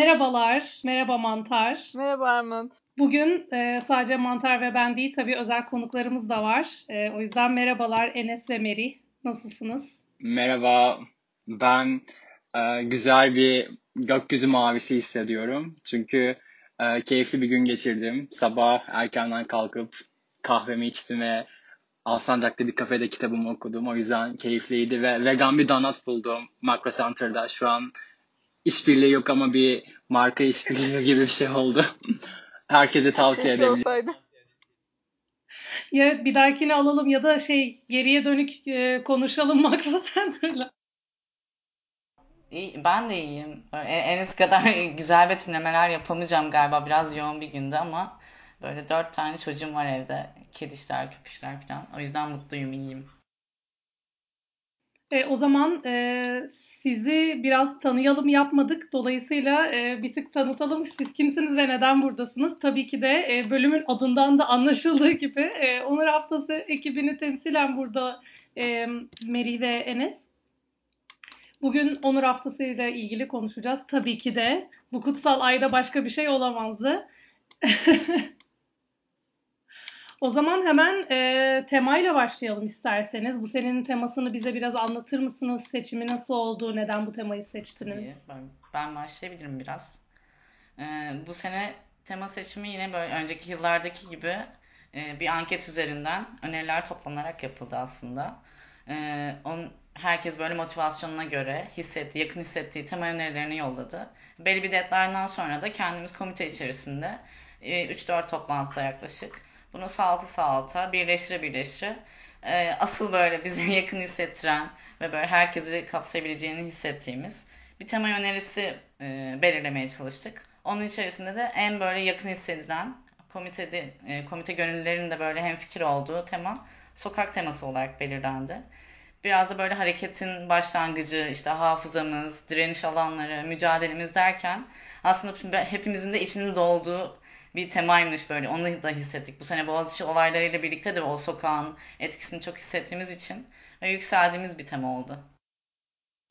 Merhabalar, merhaba Mantar. Merhaba Armut. Bugün e, sadece Mantar ve ben değil, tabii özel konuklarımız da var. E, o yüzden merhabalar Enes ve Meri. Nasılsınız? Merhaba, ben e, güzel bir gökyüzü mavisi hissediyorum. Çünkü e, keyifli bir gün geçirdim. Sabah erkenden kalkıp kahvemi içtim ve Alsancak'ta bir kafede kitabımı okudum. O yüzden keyifliydi ve vegan bir donut buldum Makro Center'da. Şu an işbirliği yok ama bir marka işbirliği gibi bir şey oldu. Herkese tavsiye ederim. olsaydı. Ya bir dahakini alalım ya da şey geriye dönük e, konuşalım Makro Center'la. İyi, ben de iyiyim. Enes kadar güzel betimlemeler yapamayacağım galiba. Biraz yoğun bir gündü ama böyle dört tane çocuğum var evde. Kedişler, köpüşler falan. O yüzden mutluyum, iyiyim. E, o zaman e, sizi biraz tanıyalım yapmadık. Dolayısıyla e, bir tık tanıtalım. Siz kimsiniz ve neden buradasınız? Tabii ki de e, bölümün adından da anlaşıldığı gibi e, Onur Haftası ekibini temsilen burada e, Meri ve Enes. Bugün Onur Haftası ile ilgili konuşacağız. Tabii ki de bu kutsal ayda başka bir şey olamazdı. o zaman hemen e, temayla başlayalım isterseniz. Bu senenin temasını bize biraz anlatır mısınız? Seçimi nasıl oldu? Neden bu temayı seçtiniz? İyi, ben, ben başlayabilirim biraz. Ee, bu sene tema seçimi yine böyle önceki yıllardaki gibi e, bir anket üzerinden öneriler toplanarak yapıldı aslında. Ee, on, herkes böyle motivasyonuna göre hissettiği, yakın hissettiği tema önerilerini yolladı. Belli bir deadline'dan sonra da kendimiz komite içerisinde 3-4 e, toplantıda yaklaşık bunu sağaltı sağalta, birleştire birleştire e, asıl böyle bize yakın hissettiren ve böyle herkesi kapsayabileceğini hissettiğimiz bir tema önerisi e, belirlemeye çalıştık. Onun içerisinde de en böyle yakın hissedilen komitede, komite gönüllülerinin de böyle hem fikir olduğu tema sokak teması olarak belirlendi biraz da böyle hareketin başlangıcı, işte hafızamız, direniş alanları, mücadelemiz derken aslında hepimizin de içinin dolduğu bir temaymış böyle. Onu da hissettik. Bu sene Boğaziçi olaylarıyla birlikte de o sokağın etkisini çok hissettiğimiz için ve yükseldiğimiz bir tema oldu.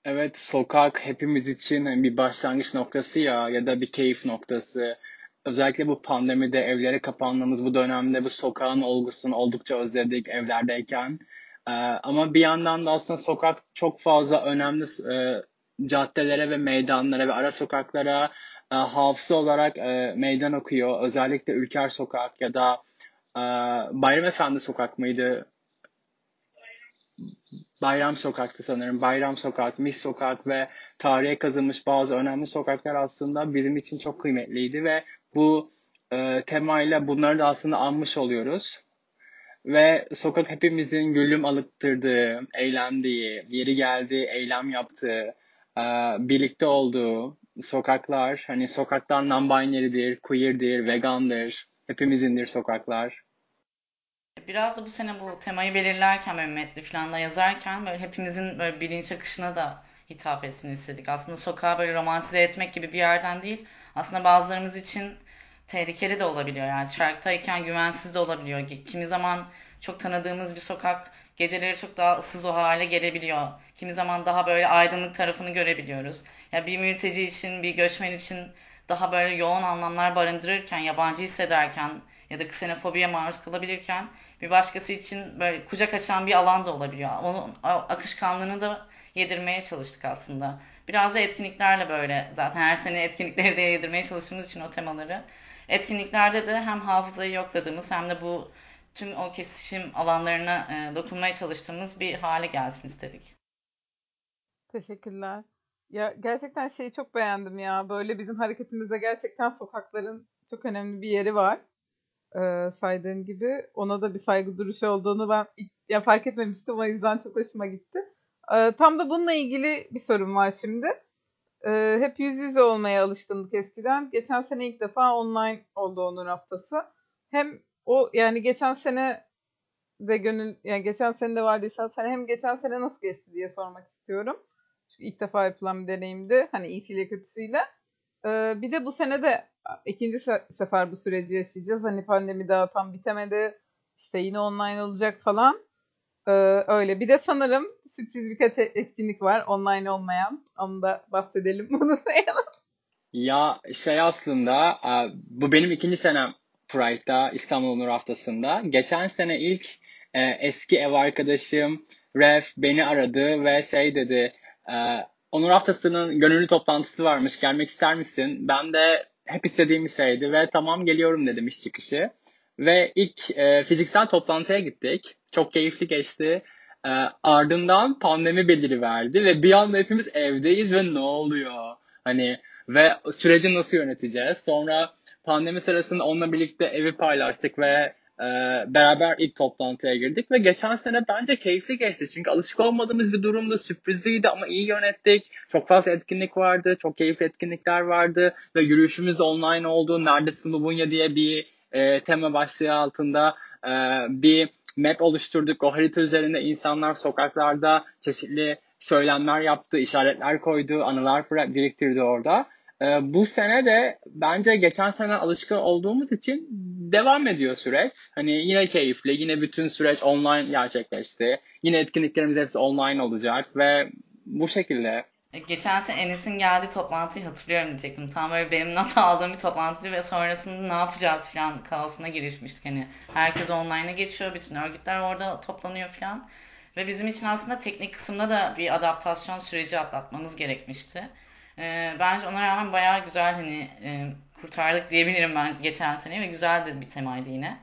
Evet, sokak hepimiz için bir başlangıç noktası ya ya da bir keyif noktası. Özellikle bu pandemide evlere kapandığımız bu dönemde bu sokağın olgusunu oldukça özledik evlerdeyken. Ee, ama bir yandan da aslında sokak çok fazla önemli e, caddelere ve meydanlara ve ara sokaklara e, hafıza olarak e, meydan okuyor. Özellikle Ülker Sokak ya da e, Bayram Efendi Sokak mıydı? Bayram Sokak'tı sanırım. Bayram Sokak, Mis Sokak ve tarihe kazınmış bazı önemli sokaklar aslında bizim için çok kıymetliydi ve bu e, temayla bunları da aslında anmış oluyoruz. Ve sokak hepimizin gülüm alıttırdığı, eğlendiği, yeri geldiği, eylem yaptığı, e, birlikte olduğu sokaklar. Hani sokaklar non-binary'dir, queer'dir, vegandır. Hepimizindir sokaklar. Biraz da bu sene bu temayı belirlerken böyle metni falan da yazarken böyle hepimizin böyle bilinç akışına da hitap etsin istedik. Aslında sokağı böyle romantize etmek gibi bir yerden değil. Aslında bazılarımız için tehlikeli de olabiliyor. Yani çarktayken güvensiz de olabiliyor. Kimi zaman çok tanıdığımız bir sokak geceleri çok daha ıssız o hale gelebiliyor. Kimi zaman daha böyle aydınlık tarafını görebiliyoruz. Ya yani bir mülteci için, bir göçmen için daha böyle yoğun anlamlar barındırırken, yabancı hissederken ya da ksenofobiye maruz kalabilirken bir başkası için böyle kucak açan bir alan da olabiliyor. Onun akışkanlığını da yedirmeye çalıştık aslında. Biraz da etkinliklerle böyle zaten her sene etkinlikleri de yedirmeye çalıştığımız için o temaları etkinliklerde de hem hafızayı yokladığımız hem de bu tüm o kesişim alanlarına e, dokunmaya çalıştığımız bir hale gelsin istedik. Teşekkürler. Ya gerçekten şeyi çok beğendim ya. Böyle bizim hareketimizde gerçekten sokakların çok önemli bir yeri var. Ee, saydığın gibi. Ona da bir saygı duruşu olduğunu ben ya fark etmemiştim. O yüzden çok hoşuma gitti. Ee, tam da bununla ilgili bir sorum var şimdi e, hep yüz yüze olmaya alışkındık eskiden. Geçen sene ilk defa online oldu Onur Haftası. Hem o yani geçen sene de gönül yani geçen sene de vardıysan sen hem geçen sene nasıl geçti diye sormak istiyorum. Çünkü ilk defa yapılan bir deneyimdi. Hani iyisiyle kötüsüyle. Ee, bir de bu sene de ikinci sefer bu süreci yaşayacağız. Hani pandemi daha tam bitemedi. İşte yine online olacak falan. Ee, öyle. Bir de sanırım sürpriz birkaç etkinlik var online olmayan. Onu da bahsedelim, unutmayalım. Ya şey aslında e, bu benim ikinci senem Pride'da İstanbul Onur Haftası'nda. Geçen sene ilk e, eski ev arkadaşım Ref beni aradı ve şey dedi e, Onur Haftası'nın gönüllü toplantısı varmış gelmek ister misin? Ben de hep istediğim şeydi ve tamam geliyorum dedim iş çıkışı. Ve ilk e, fiziksel toplantıya gittik. Çok keyifli geçti. E, ardından pandemi beliri verdi ve bir anda hepimiz evdeyiz ve ne oluyor? Hani ve süreci nasıl yöneteceğiz? Sonra pandemi sırasında onunla birlikte evi paylaştık ve e, beraber ilk toplantıya girdik ve geçen sene bence keyifli geçti. Çünkü alışık olmadığımız bir durumda sürprizliydi ama iyi yönettik. Çok fazla etkinlik vardı, çok keyifli etkinlikler vardı ve yürüyüşümüz de online oldu. Neredesin Lubunya diye bir e, tema başlığı altında e, bir map oluşturduk. O harita üzerinde insanlar sokaklarda çeşitli söylemler yaptı, işaretler koydu, anılar biriktirdi orada. Ee, bu sene de bence geçen sene alışkın olduğumuz için devam ediyor süreç. Hani yine keyifli, yine bütün süreç online gerçekleşti. Yine etkinliklerimiz hepsi online olacak ve bu şekilde. E, geçen sene Enes'in geldiği toplantıyı hatırlıyorum diyecektim. Tam böyle benim not aldığım bir toplantıydı ve sonrasında ne yapacağız falan kaosuna girişmiştik. Hani herkes online'a geçiyor, bütün örgütler orada toplanıyor falan. Ve bizim için aslında teknik kısımda da bir adaptasyon süreci atlatmamız gerekmişti. E, bence ona rağmen bayağı güzel hani e, kurtardık diyebilirim ben geçen sene ve güzel de bir temaydı yine.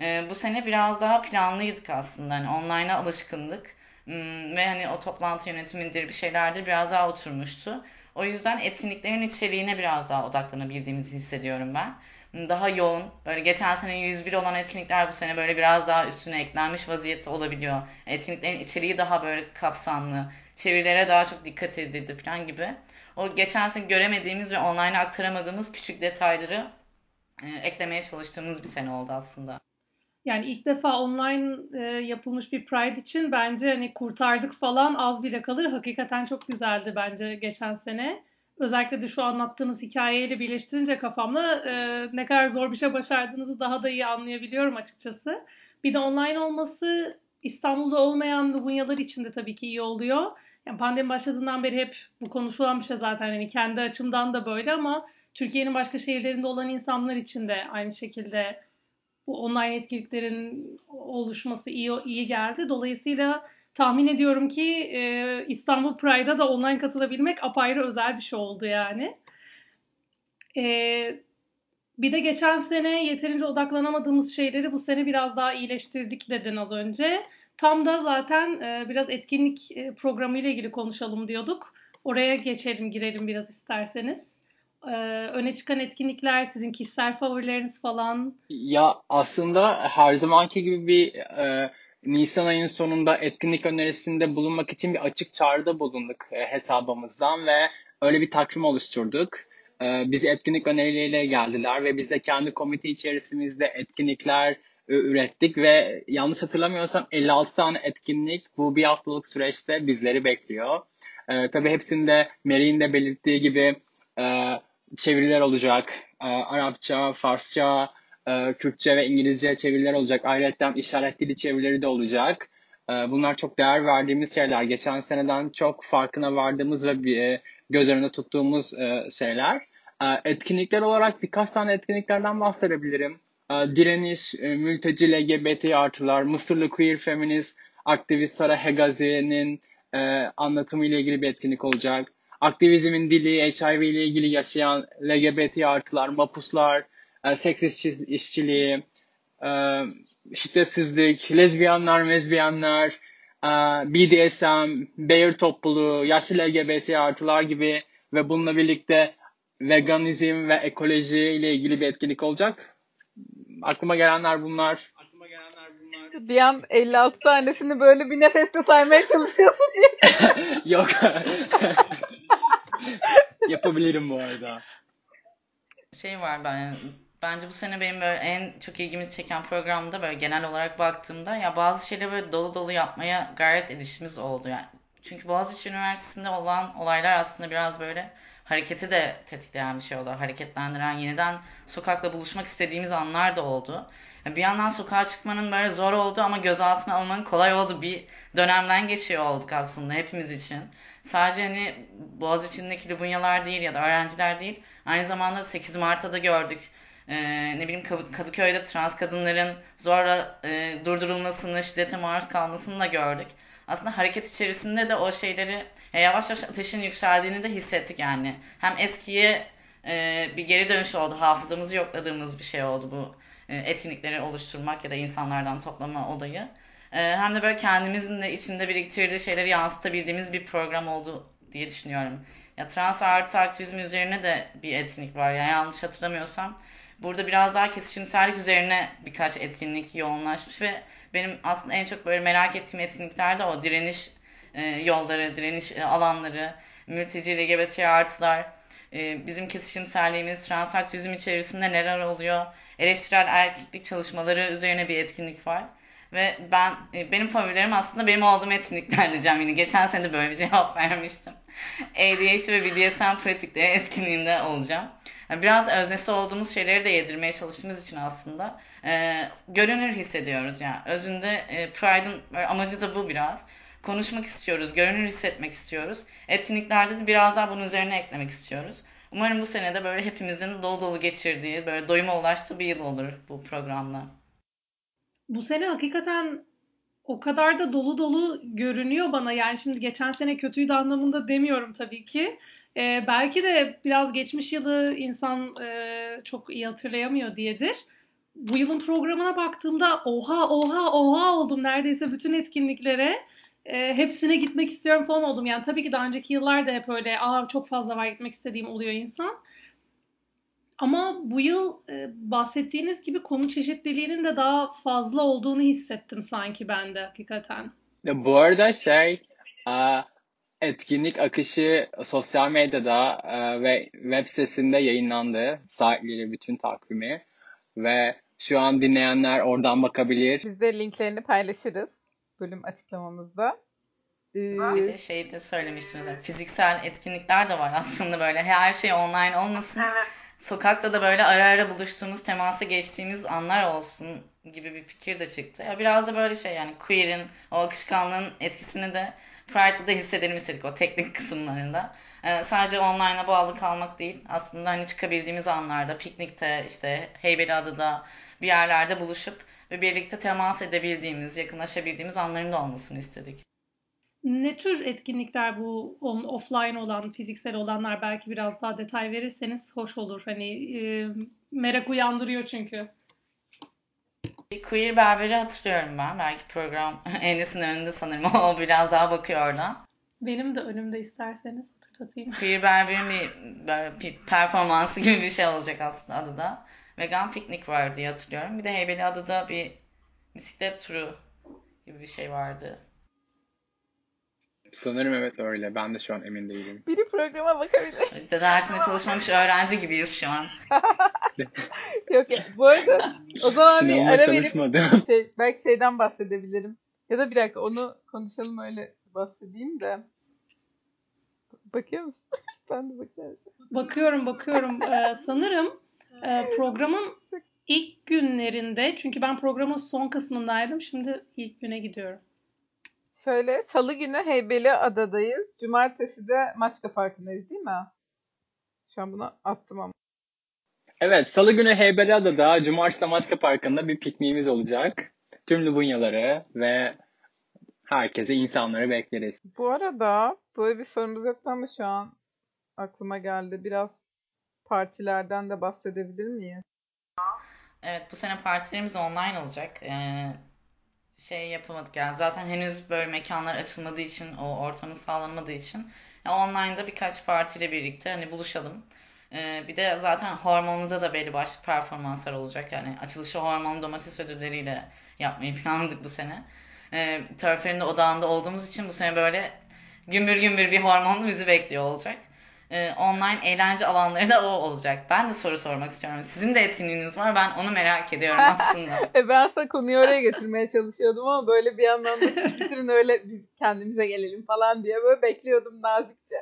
E, bu sene biraz daha planlıydık aslında. Hani online'a alışkındık. Hmm, ve hani o toplantı yönetimindir bir şeylerdir biraz daha oturmuştu. O yüzden etkinliklerin içeriğine biraz daha odaklanabildiğimizi hissediyorum ben. Daha yoğun, böyle geçen sene 101 olan etkinlikler bu sene böyle biraz daha üstüne eklenmiş vaziyette olabiliyor. Etkinliklerin içeriği daha böyle kapsamlı, çevirilere daha çok dikkat edildi falan gibi o geçen sene göremediğimiz ve online aktaramadığımız küçük detayları e, eklemeye çalıştığımız bir sene oldu aslında. Yani ilk defa online e, yapılmış bir Pride için bence hani kurtardık falan az bile kalır. Hakikaten çok güzeldi bence geçen sene. Özellikle de şu anlattığınız hikayeyle birleştirince kafamla e, ne kadar zor bir şey başardığınızı daha da iyi anlayabiliyorum açıkçası. Bir de online olması İstanbul'da olmayan Lubunyalar için de tabii ki iyi oluyor. Yani pandemi başladığından beri hep bu konuşulan bir şey zaten. Yani kendi açımdan da böyle ama Türkiye'nin başka şehirlerinde olan insanlar için de aynı şekilde bu online etkinliklerin oluşması iyi iyi geldi. Dolayısıyla tahmin ediyorum ki e, İstanbul Pride'a da online katılabilmek apayrı özel bir şey oldu yani. E, bir de geçen sene yeterince odaklanamadığımız şeyleri bu sene biraz daha iyileştirdik dedin az önce. Tam da zaten e, biraz etkinlik e, programı ile ilgili konuşalım diyorduk. Oraya geçelim, girelim biraz isterseniz. E, öne çıkan etkinlikler, sizin kişisel favorileriniz falan. Ya aslında her zamanki gibi bir e, Nisan ayının sonunda etkinlik önerisinde bulunmak için bir açık çağrıda bulunduk e, hesabımızdan ve öyle bir takvim oluşturduk. E, etkinlik önerileriyle geldiler ve biz de kendi komite içerisinde etkinlikler, ürettik ve yanlış hatırlamıyorsam 56 tane etkinlik bu bir haftalık süreçte bizleri bekliyor. E, tabii hepsinde Mary'in de belirttiği gibi e, çeviriler olacak. E, Arapça, Farsça, e, Kürtçe ve İngilizce çeviriler olacak. Ayrıca işaret dili çevirileri de olacak. E, bunlar çok değer verdiğimiz şeyler. Geçen seneden çok farkına vardığımız ve bir, göz önünde tuttuğumuz e, şeyler. E, etkinlikler olarak birkaç tane etkinliklerden bahsedebilirim. Ee, direniş, e, mülteci LGBT artılar, Mısırlı queer feminist aktivist Sara Hegazi'nin e, anlatımı ile ilgili bir etkinlik olacak. Aktivizmin dili, HIV ile ilgili yaşayan LGBT artılar, mapuslar, e, seks işçi, işçiliği, e, şiddetsizlik, lezbiyanlar, mezbiyanlar, e, BDSM, Bear topluluğu, yaşlı LGBT artılar gibi ve bununla birlikte veganizm ve ekoloji ile ilgili bir etkinlik olacak. Aklıma gelenler bunlar. Aklıma gelenler bunlar. İşte bir an 56 tanesini böyle bir nefeste saymaya çalışıyorsun diye. Yok. Yapabilirim bu arada. Şey var ben bence bu sene benim böyle en çok ilgimi çeken programda böyle genel olarak baktığımda ya bazı şeyleri böyle dolu dolu yapmaya gayret edişimiz oldu yani. Çünkü Boğaziçi Üniversitesi'nde olan olaylar aslında biraz böyle hareketi de tetikleyen bir şey oldu. Hareketlendiren, yeniden sokakla buluşmak istediğimiz anlar da oldu. Bir yandan sokağa çıkmanın böyle zor olduğu ama gözaltına almanın kolay olduğu bir dönemden geçiyor olduk aslında hepimiz için. Sadece hani Boğaziçi'ndeki Lubunyalar değil ya da öğrenciler değil. Aynı zamanda 8 Mart'ta da gördük. Ee, ne bileyim Kadıköy'de trans kadınların zorla e, durdurulmasını, şiddete maruz kalmasını da gördük. Aslında hareket içerisinde de o şeyleri e, yavaş yavaş ateşin yükseldiğini de hissettik yani. Hem eskiye e, bir geri dönüş oldu, hafızamızı yokladığımız bir şey oldu bu e, etkinlikleri oluşturmak ya da insanlardan toplama olayı. E, hem de böyle kendimizin de içinde biriktirdiği şeyleri yansıtabildiğimiz bir program oldu diye düşünüyorum. Ya trans artı aktivizm üzerine de bir etkinlik var. Yani yanlış hatırlamıyorsam. Burada biraz daha kesişimsellik üzerine birkaç etkinlik yoğunlaşmış ve benim aslında en çok böyle merak ettiğim etkinlikler de o direniş e, yolları, direniş alanları, mülteci LGBT artılar, e, bizim kesişimselliğimiz, trans aktivizm içerisinde neler oluyor, eleştirel erkeklik çalışmaları üzerine bir etkinlik var. Ve ben e, benim favorilerim aslında benim olduğum etkinlikler diyeceğim yine. Geçen sene de böyle bir cevap vermiştim. ADHD ve BDSM pratikleri etkinliğinde olacağım. Biraz öznesi olduğumuz şeyleri de yedirmeye çalıştığımız için aslında e, görünür hissediyoruz. Yani özünde e, Pride'ın amacı da bu biraz. Konuşmak istiyoruz, görünür hissetmek istiyoruz. Etkinliklerde de biraz daha bunun üzerine eklemek istiyoruz. Umarım bu sene de böyle hepimizin dolu dolu geçirdiği, böyle doyuma ulaştığı bir yıl olur bu programla. Bu sene hakikaten o kadar da dolu dolu görünüyor bana. Yani şimdi geçen sene kötüydü anlamında demiyorum tabii ki. Ee, belki de biraz geçmiş yılı insan e, çok iyi hatırlayamıyor diyedir. Bu yılın programına baktığımda oha oha oha oldum neredeyse bütün etkinliklere. E, hepsine gitmek istiyorum falan oldum. Yani tabii ki daha önceki yıllarda hep öyle aa çok fazla var gitmek istediğim oluyor insan. Ama bu yıl e, bahsettiğiniz gibi konu çeşitliliğinin de daha fazla olduğunu hissettim sanki ben de hakikaten. Ya bu arada şey etkinlik akışı sosyal medyada e, ve web sitesinde yayınlandı. Saatleri bütün takvimi. Ve şu an dinleyenler oradan bakabilir. Biz de linklerini paylaşırız bölüm açıklamamızda. Ee... Bir de şey de söylemiştiniz. Fiziksel etkinlikler de var aslında böyle. Her şey online olmasın. Evet sokakta da böyle ara ara buluştuğumuz, temasa geçtiğimiz anlar olsun gibi bir fikir de çıktı. Ya biraz da böyle şey yani queer'in o akışkanlığın etkisini de Pride'da da hissedelim istedik o teknik kısımlarında. Ee, sadece online'a bağlı kalmak değil. Aslında hani çıkabildiğimiz anlarda, piknikte, işte Heybeliada'da bir yerlerde buluşup ve birlikte temas edebildiğimiz, yakınlaşabildiğimiz anların da olmasını istedik. Ne tür etkinlikler bu on, offline olan, fiziksel olanlar belki biraz daha detay verirseniz hoş olur. Hani e, merak uyandırıyor çünkü. Queer Berber'i hatırlıyorum ben. Belki program Enes'in önünde sanırım. O biraz daha bakıyor oradan. Benim de önümde isterseniz hatırlatayım. Queer Berber'in bir, bir performansı gibi bir şey olacak aslında adı da. Vegan piknik var diye hatırlıyorum. Bir de Heybeli adıda bir bisiklet turu gibi bir şey vardı. Sanırım evet öyle. Ben de şu an emin değilim. Biri programa bakabilir. İşte dersine çalışmamış öğrenci gibiyiz şu an. yok ya. Bu arada o zaman bir ara verip şey, belki şeyden bahsedebilirim. Ya da bir dakika onu konuşalım öyle bahsedeyim de. Bakıyor musun? ben de bakıyorum. Bakıyorum bakıyorum. Ee, sanırım e, programın ilk günlerinde çünkü ben programın son kısmındaydım. Şimdi ilk güne gidiyorum. Şöyle salı günü Heybeli Adadayız. Cumartesi de Maçka Parkı'ndayız değil mi? Şu an bunu attım ama. Evet salı günü Heybeli Adada, cumartesi de Maçka Parkı'nda bir pikniğimiz olacak. Tüm Lubunyaları ve herkese insanları bekleriz. Bu arada böyle bir sorumuz yoktu ama şu an aklıma geldi. Biraz partilerden de bahsedebilir miyiz? Evet bu sene partilerimiz online olacak. Ee, şey yapamadık yani zaten henüz böyle mekanlar açılmadığı için o ortamı sağlanmadığı için yani online'da birkaç partiyle birlikte hani buluşalım. Ee, bir de zaten hormonluda da belli başlı performanslar olacak. Yani açılışı hormonlu domates ödülleriyle yapmayı planladık bu sene. Ee, Turfer'in de odağında olduğumuz için bu sene böyle gümbür gümbür bir hormonlu bizi bekliyor olacak e, online eğlence alanları da o olacak. Ben de soru sormak istiyorum. Sizin de etkinliğiniz var. Ben onu merak ediyorum aslında. e ben aslında konuyu oraya getirmeye çalışıyordum ama böyle bir yandan da bitirin öyle biz kendimize gelelim falan diye böyle bekliyordum nazikçe.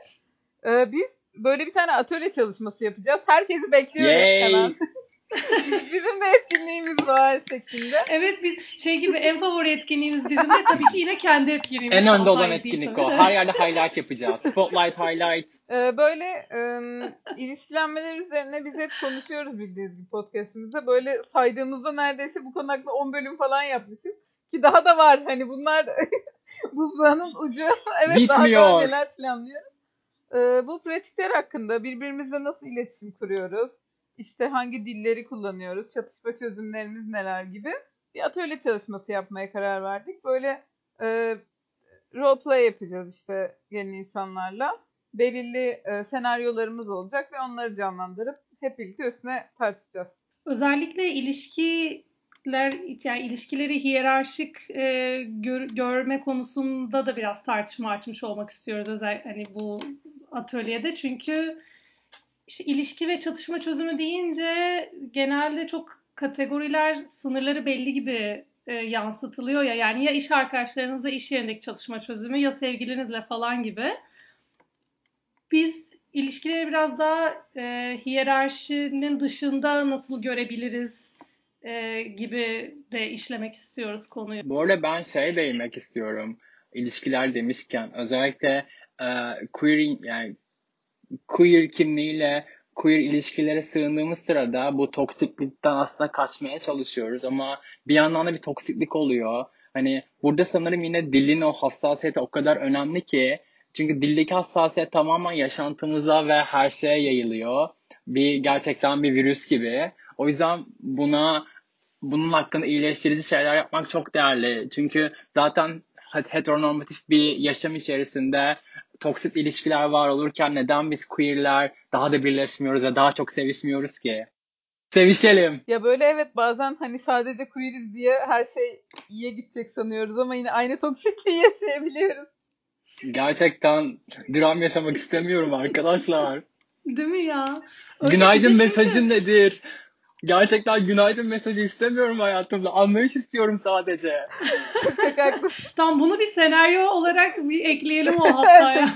Ee, biz böyle bir tane atölye çalışması yapacağız. Herkesi bekliyoruz Yay. Bizim de etkinliğimiz var şeklinde. Evet biz şey gibi en favori etkinliğimiz bizim de tabii ki yine kendi etkinliğimiz. En önde olan etkinlik o. Her yerde highlight yapacağız. Spotlight, highlight. Ee, böyle ım, ilişkilenmeler üzerine biz hep konuşuyoruz bildiğiniz gibi podcastimizde. Böyle saydığımızda neredeyse bu konu hakkında 10 bölüm falan yapmışız. Ki daha da var. Hani bunlar buzdağının ucu. evet daha, Bitmiyor. daha neler planlıyoruz. Ee, bu pratikler hakkında birbirimizle nasıl iletişim kuruyoruz? İşte hangi dilleri kullanıyoruz? Çatışma çözümlerimiz neler gibi bir atölye çalışması yapmaya karar verdik. Böyle e, role play yapacağız işte yeni insanlarla. Belirli e, senaryolarımız olacak ve onları canlandırıp hep birlikte üstüne tartışacağız. Özellikle ilişkiler yani ilişkileri hiyerarşik e, gör- görme konusunda da biraz tartışma açmış olmak istiyoruz özel hani bu atölyede çünkü işte ilişki ve çatışma çözümü deyince genelde çok kategoriler sınırları belli gibi e, yansıtılıyor ya yani ya iş arkadaşlarınızla iş yerindeki çatışma çözümü ya sevgilinizle falan gibi. Biz ilişkileri biraz daha e, hiyerarşinin dışında nasıl görebiliriz e, gibi de işlemek istiyoruz konuyu. Bu arada ben şey değinmek istiyorum. İlişkiler demişken özellikle e, queer yani queer kimliğiyle queer ilişkilere sığındığımız sırada bu toksiklikten aslında kaçmaya çalışıyoruz ama bir yandan da bir toksiklik oluyor. Hani burada sanırım yine dilin o hassasiyeti o kadar önemli ki çünkü dildeki hassasiyet tamamen yaşantımıza ve her şeye yayılıyor. Bir gerçekten bir virüs gibi. O yüzden buna bunun hakkında iyileştirici şeyler yapmak çok değerli. Çünkü zaten heteronormatif bir yaşam içerisinde toksik ilişkiler var olurken neden biz queerler daha da birleşmiyoruz ve daha çok sevişmiyoruz ki? Sevişelim. Ya böyle evet bazen hani sadece queeriz diye her şey iyiye gidecek sanıyoruz ama yine aynı toksikliği yaşayabiliyoruz. Gerçekten dram yaşamak istemiyorum arkadaşlar. Değil mi ya? Öyle Günaydın mesajın nedir? Gerçekten günaydın mesajı istemiyorum hayatımda. Anlayış istiyorum sadece. Çok haklısın. Tamam bunu bir senaryo olarak bir ekleyelim o hatta ya.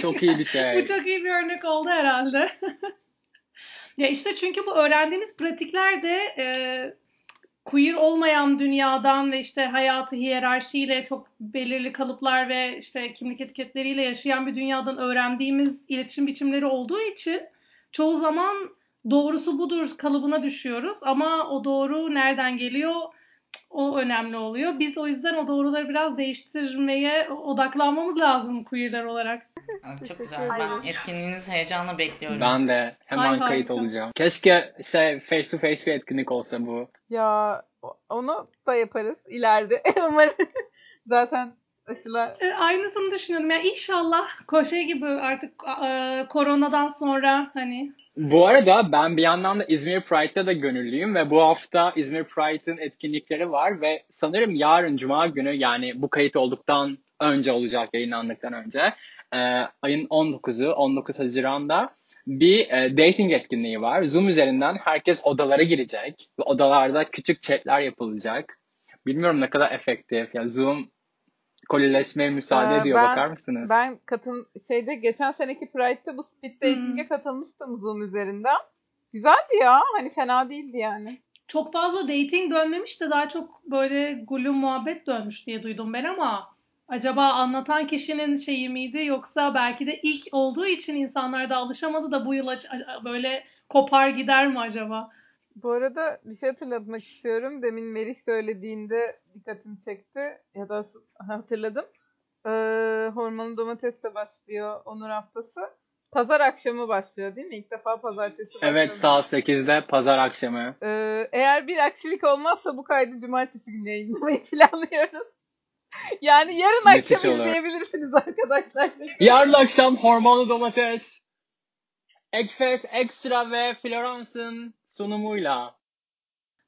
Çok iyi bir şey. Bu çok iyi bir örnek oldu herhalde. ya işte çünkü bu öğrendiğimiz pratikler de e, queer olmayan dünyadan ve işte hayatı hiyerarşiyle çok belirli kalıplar ve işte kimlik etiketleriyle yaşayan bir dünyadan öğrendiğimiz iletişim biçimleri olduğu için çoğu zaman doğrusu budur kalıbına düşüyoruz ama o doğru nereden geliyor o önemli oluyor. Biz o yüzden o doğruları biraz değiştirmeye odaklanmamız lazım queerler olarak. Çok Teşekkür güzel. Ben etkinliğinizi heyecanla bekliyorum. Ben de hemen Ay, kayıt harika. olacağım. Keşke şey face to face bir etkinlik olsa bu. Ya onu da yaparız ileride. Umarım zaten aşılar E, Aynısını düşünüyorum. Yani inşallah koşe gibi artık e, koronadan sonra hani Bu arada ben bir yandan da İzmir Pride'da da gönüllüyüm ve bu hafta İzmir Pride'ın etkinlikleri var ve sanırım yarın Cuma günü yani bu kayıt olduktan önce olacak yayınlandıktan önce e, ayın 19'u 19 Haziran'da bir e, dating etkinliği var. Zoom üzerinden herkes odalara girecek ve odalarda küçük chatler yapılacak. Bilmiyorum ne kadar efektif. Ya Zoom kolileşmeye müsaade Ee, ediyor. ben- Bakar mısınız? Ben katın şeyde geçen seneki Pride'de bu speed dating'e katılmıştım Zoom üzerinden. Güzeldi ya. Hani fena değildi yani. çok fazla dating dönmemiş de daha çok böyle gülüm muhabbet dönmüş diye duydum ben ama acaba anlatan kişinin şeyi miydi yoksa belki de ilk olduğu için insanlar da alışamadı da bu yıl böyle kopar gider mi acaba? Bu arada bir şey hatırlatmak istiyorum. Demin Melih söylediğinde dikkatimi çekti. Ya da hatırladım. Ee, hormonlu domates de başlıyor Onur haftası. Pazar akşamı başlıyor değil mi? İlk defa pazartesi başlıyor. Evet saat 8'de pazar akşamı. Ee, eğer bir aksilik olmazsa bu kaydı cumartesi günü yayınlamayı planlıyoruz. Yani yarın Müthiş akşam olur. izleyebilirsiniz arkadaşlar. Yarın akşam hormonlu domates, Ekfes Extra ve Florence'ın sunumuyla.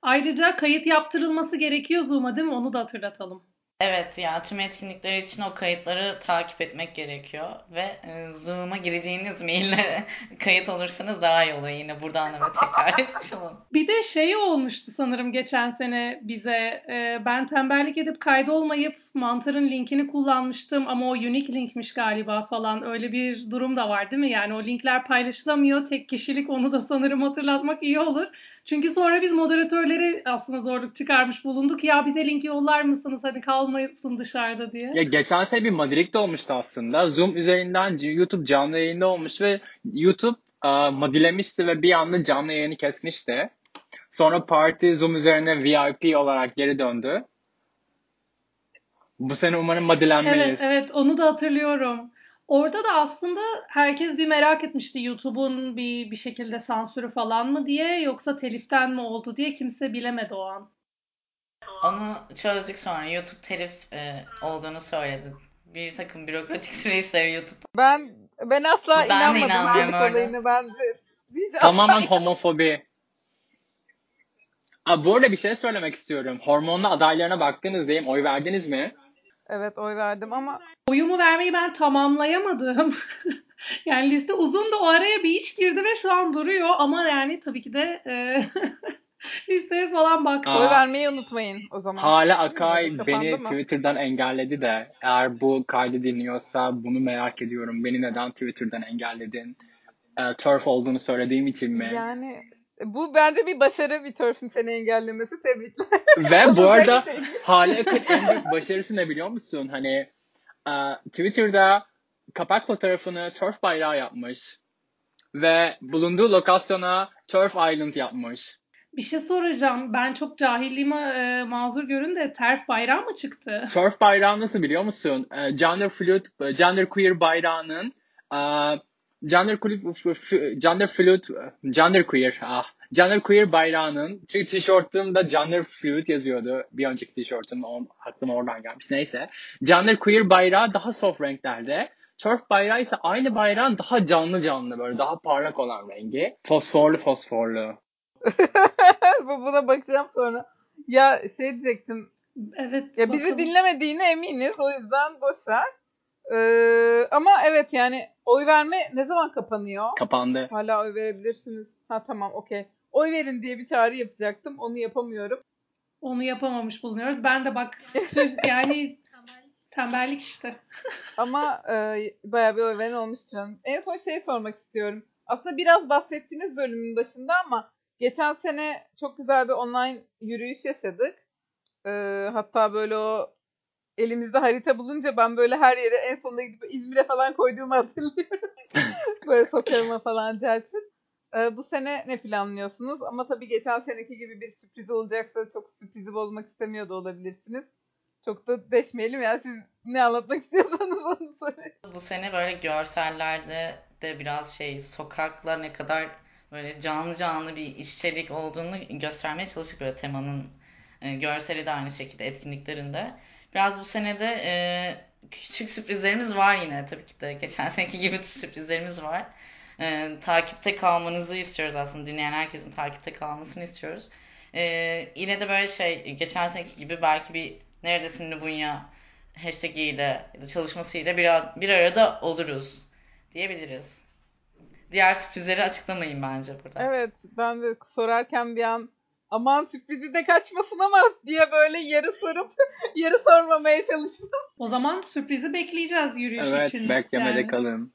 Ayrıca kayıt yaptırılması gerekiyor Zoom'a değil mi? Onu da hatırlatalım. Evet ya tüm etkinlikler için o kayıtları takip etmek gerekiyor ve e, Zoom'a gireceğiniz maille kayıt olursanız daha iyi olur. Yine buradan da tekrar etmiş olalım. Bir de şey olmuştu sanırım geçen sene bize. E, ben tembellik edip kaydolmayıp mantarın linkini kullanmıştım ama o unique linkmiş galiba falan. Öyle bir durum da var değil mi? Yani o linkler paylaşılamıyor. Tek kişilik onu da sanırım hatırlatmak iyi olur. Çünkü sonra biz moderatörleri aslında zorluk çıkarmış bulunduk. Ya bize linki yollar mısınız? Hadi kalmasın dışarıda diye. Ya geçen sene bir Madrid'de olmuştu aslında. Zoom üzerinden YouTube canlı yayında olmuş ve YouTube uh, madilemişti ve bir anda canlı yayını kesmişti. Sonra parti Zoom üzerine VIP olarak geri döndü. Bu sene umarım madilenmeyiz. Evet, evet onu da hatırlıyorum. Orada da aslında herkes bir merak etmişti YouTube'un bir bir şekilde sansürü falan mı diye yoksa teliften mi oldu diye kimse bilemedi o an. Onu çözdük sonra. YouTube telif e, olduğunu söyledi. Bir takım bürokratik süreçleri YouTube. Ben ben asla Ben de inanmadım inanmıyorum telif öyle. olayını. Ben de- Tamamen homofobi. Aa, bu arada bir şey söylemek istiyorum. Hormonlu adaylarına baktınız diyeyim. Oy verdiniz mi? Evet oy verdim ama Oyumu vermeyi ben tamamlayamadım. yani liste uzun da o araya bir iş girdi ve şu an duruyor ama yani tabii ki de e, listeye falan baktım. Aa. oy vermeyi unutmayın o zaman. Hala Akay beni mı? Twitter'dan engelledi de eğer bu kaydı dinliyorsa bunu merak ediyorum. Beni neden Twitter'dan engelledin? Ee, turf olduğunu söylediğim için mi? Yani bu bence bir başarı bir Turf'ün seni engellemesi. Tebrikler. Ve bu arada şey- Hale Akın en büyük başarısı ne biliyor musun? Hani e, Twitter'da kapak fotoğrafını turf bayrağı yapmış. Ve bulunduğu lokasyona Turf Island yapmış. Bir şey soracağım. Ben çok cahilliğime e, mazur görün de terf bayrağı mı çıktı? Turf bayrağı nasıl biliyor musun? E, gender fluid, gender queer bayrağının e, gender queer, gender fluid, gender queer, ah, gender queer bayrağının tişörtümde gender fluid yazıyordu. Bir önceki tişörtüm o, aklıma oradan gelmiş. Neyse. Gender queer bayrağı daha soft renklerde. Turf bayrağı ise aynı bayrağın daha canlı canlı böyle daha parlak olan rengi. Fosforlu fosforlu. Bu- Buna bakacağım sonra. Ya şey diyecektim. Evet. Ya bizi bakalım. dinlemediğine eminiz. O yüzden boş ver. Ee, ama evet yani oy verme ne zaman kapanıyor? Kapandı. Hala oy verebilirsiniz. Ha tamam okey. Oy verin diye bir çağrı yapacaktım. Onu yapamıyorum. Onu yapamamış bulunuyoruz. Ben de bak tüm, yani tembellik işte. Ama e, bayağı bir oy veren olmuştur. hanım. En son şey sormak istiyorum. Aslında biraz bahsettiğiniz bölümün başında ama geçen sene çok güzel bir online yürüyüş yaşadık. E, hatta böyle o elimizde harita bulunca ben böyle her yere en sonunda gidip İzmir'e falan koyduğumu hatırlıyorum. böyle sokağıma falan cerçin. E, bu sene ne planlıyorsunuz? Ama tabii geçen seneki gibi bir sürpriz olacaksa çok sürprizi bozmak istemiyor da olabilirsiniz. Çok da deşmeyelim ya siz ne anlatmak istiyorsanız onu söyleyin. Bu sene böyle görsellerde de biraz şey sokakla ne kadar böyle canlı canlı bir işçilik olduğunu göstermeye çalıştık böyle temanın e, görseli de aynı şekilde etkinliklerinde. Biraz bu senede e, küçük sürprizlerimiz var yine tabii ki de geçen seneki gibi sürprizlerimiz var. E, takipte kalmanızı istiyoruz aslında dinleyen herkesin takipte kalmasını istiyoruz. E, yine de böyle şey geçen seneki gibi belki bir neredesin Lubunya hashtag ile ya da çalışmasıyla bir, bir arada oluruz diyebiliriz. Diğer sürprizleri açıklamayın bence burada. Evet ben de sorarken bir an aman sürprizi de kaçmasın ama diye böyle yarı sorup yarı sormamaya çalıştım. O zaman sürprizi bekleyeceğiz yürüyüş Evet için. beklemede yani. kalın.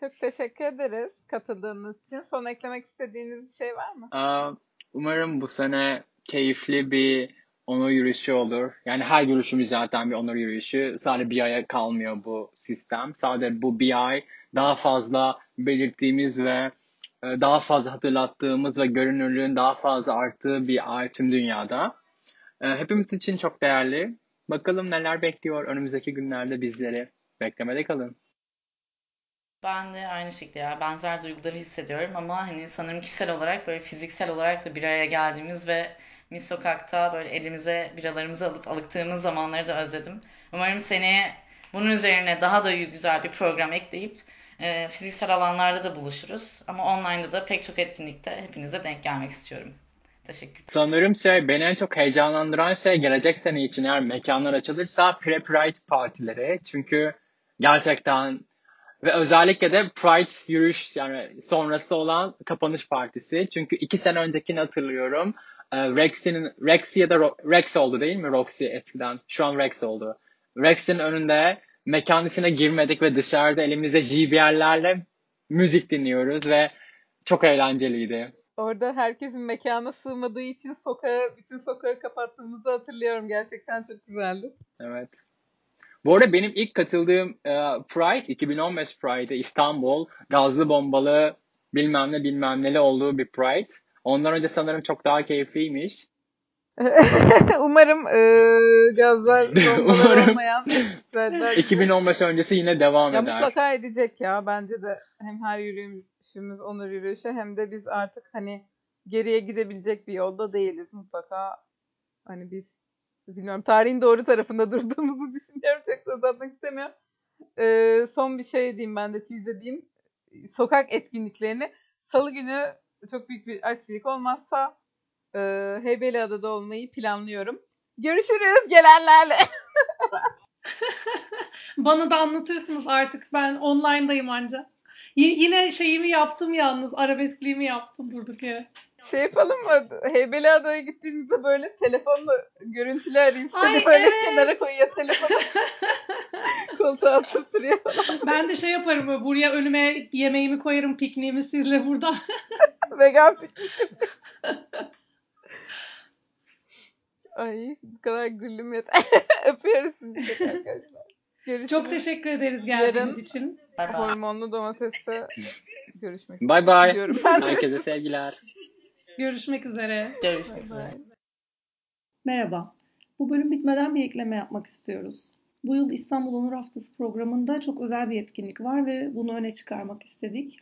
Çok teşekkür ederiz katıldığınız için. Son eklemek istediğiniz bir şey var mı? Aa, Umarım bu sene keyifli bir onur yürüyüşü olur. Yani her yürüyüşümüz zaten bir onur yürüyüşü. Sadece bir aya kalmıyor bu sistem. Sadece bu bir ay daha fazla belirttiğimiz ve e, daha fazla hatırlattığımız ve görünürlüğün daha fazla arttığı bir ay tüm dünyada. E, Hepimiz için çok değerli. Bakalım neler bekliyor önümüzdeki günlerde bizleri. Beklemede kalın. Ben de aynı şekilde ya benzer duyguları hissediyorum ama hani sanırım kişisel olarak böyle fiziksel olarak da bir araya geldiğimiz ve Miss Sokak'ta böyle elimize biralarımızı alıp alıktığımız zamanları da özledim. Umarım seneye bunun üzerine daha da güzel bir program ekleyip e, fiziksel alanlarda da buluşuruz. Ama online'da da pek çok etkinlikte hepinize denk gelmek istiyorum. Teşekkür Sanırım şey beni en çok heyecanlandıran şey gelecek sene için eğer mekanlar açılırsa pre-Pride partileri. Çünkü gerçekten ve özellikle de Pride yürüyüş yani sonrası olan kapanış partisi. Çünkü iki sene öncekini hatırlıyorum. Ee, Rex'in Rex ya da Rex oldu değil mi? Roxy eskiden. Şu an Rex oldu. Rex'in önünde mekan içine girmedik ve dışarıda elimizde JBL'lerle müzik dinliyoruz ve çok eğlenceliydi. Orada herkesin mekana sığmadığı için sokağı, bütün sokağı kapattığımızı hatırlıyorum. Gerçekten çok güzeldi. Evet. Bu arada benim ilk katıldığım e, Pride, 2015 Pride İstanbul, gazlı bombalı bilmem ne bilmem neli olduğu bir Pride. Ondan önce sanırım çok daha keyifliymiş. Umarım e, gazlar Umarım. olmayan Pride'ler 2015 öncesi yine devam Ya eder. mutlaka edecek ya. Bence de hem her yürüyüşümüz onur yürüyüşü hem de biz artık hani geriye gidebilecek bir yolda değiliz. Mutlaka hani biz bilmiyorum tarihin doğru tarafında durduğumuzu düşünüyorum. Çok da uzatmak istemiyorum. Ee, son bir şey diyeyim ben de tease edeyim. Sokak etkinliklerini Salı günü çok büyük bir aksilik olmazsa e, Heybeliada'da olmayı planlıyorum. Görüşürüz gelenlerle. Bana da anlatırsınız artık. Ben online'dayım anca. Y- yine şeyimi yaptım yalnız. Arabeskliğimi yaptım durduk yere. Şey yapalım mı? Heybeliada'ya gittiğimizde böyle telefonla görüntülü arayayım seni Ay, böyle evet. kenara koyuyor telefonu. Koltuğa oturtuyor. Ben de şey yaparım. böyle, Buraya önüme yemeğimi koyarım. Pikniğimi sizle burada. Vegan piknik. Ay bu kadar güldüm yeter. Öpüyoruz sizi çok arkadaşlar. Görüşürüz. Çok teşekkür ederiz geldiğiniz Yarın- için. Bay bay. Hormonlu domateste görüşmek Bye bye. diyorum ben. Herkese sevgiler. Görüşmek üzere. Görüşmek üzere. Merhaba. Bu bölüm bitmeden bir ekleme yapmak istiyoruz. Bu yıl İstanbul Onur Haftası programında çok özel bir etkinlik var ve bunu öne çıkarmak istedik.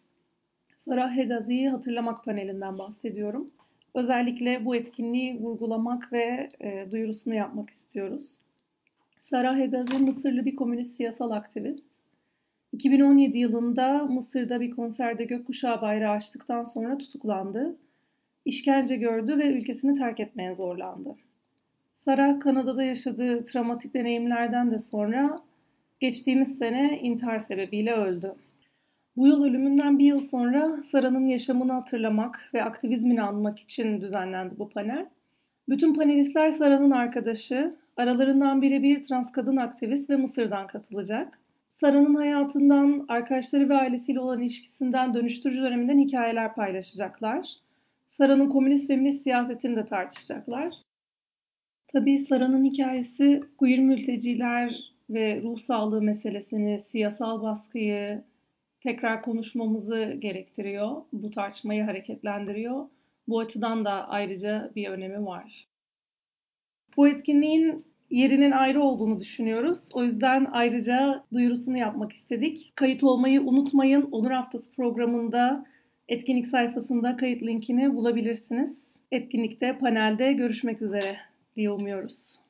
Sarah Hegazi'yi hatırlamak panelinden bahsediyorum. Özellikle bu etkinliği vurgulamak ve e, duyurusunu yapmak istiyoruz. Sarah Hegazi Mısırlı bir komünist siyasal aktivist. 2017 yılında Mısır'da bir konserde gökkuşağı bayrağı açtıktan sonra tutuklandı. İşkence gördü ve ülkesini terk etmeye zorlandı. Sarah Kanada'da yaşadığı travmatik deneyimlerden de sonra geçtiğimiz sene intihar sebebiyle öldü. Bu yıl ölümünden bir yıl sonra Sarah'ın yaşamını hatırlamak ve aktivizmini anmak için düzenlendi bu panel. Bütün panelistler Sarah'ın arkadaşı, aralarından biri bir trans kadın aktivist ve Mısır'dan katılacak. Sarah'ın hayatından, arkadaşları ve ailesiyle olan ilişkisinden dönüştürücü döneminden hikayeler paylaşacaklar. Sarah'ın komünist feminist siyasetini de tartışacaklar. Tabii Sara'nın hikayesi queer mülteciler ve ruh sağlığı meselesini, siyasal baskıyı tekrar konuşmamızı gerektiriyor. Bu tartışmayı hareketlendiriyor. Bu açıdan da ayrıca bir önemi var. Bu etkinliğin yerinin ayrı olduğunu düşünüyoruz. O yüzden ayrıca duyurusunu yapmak istedik. Kayıt olmayı unutmayın. Onur Haftası programında etkinlik sayfasında kayıt linkini bulabilirsiniz. Etkinlikte, panelde görüşmek üzere diye umuyoruz.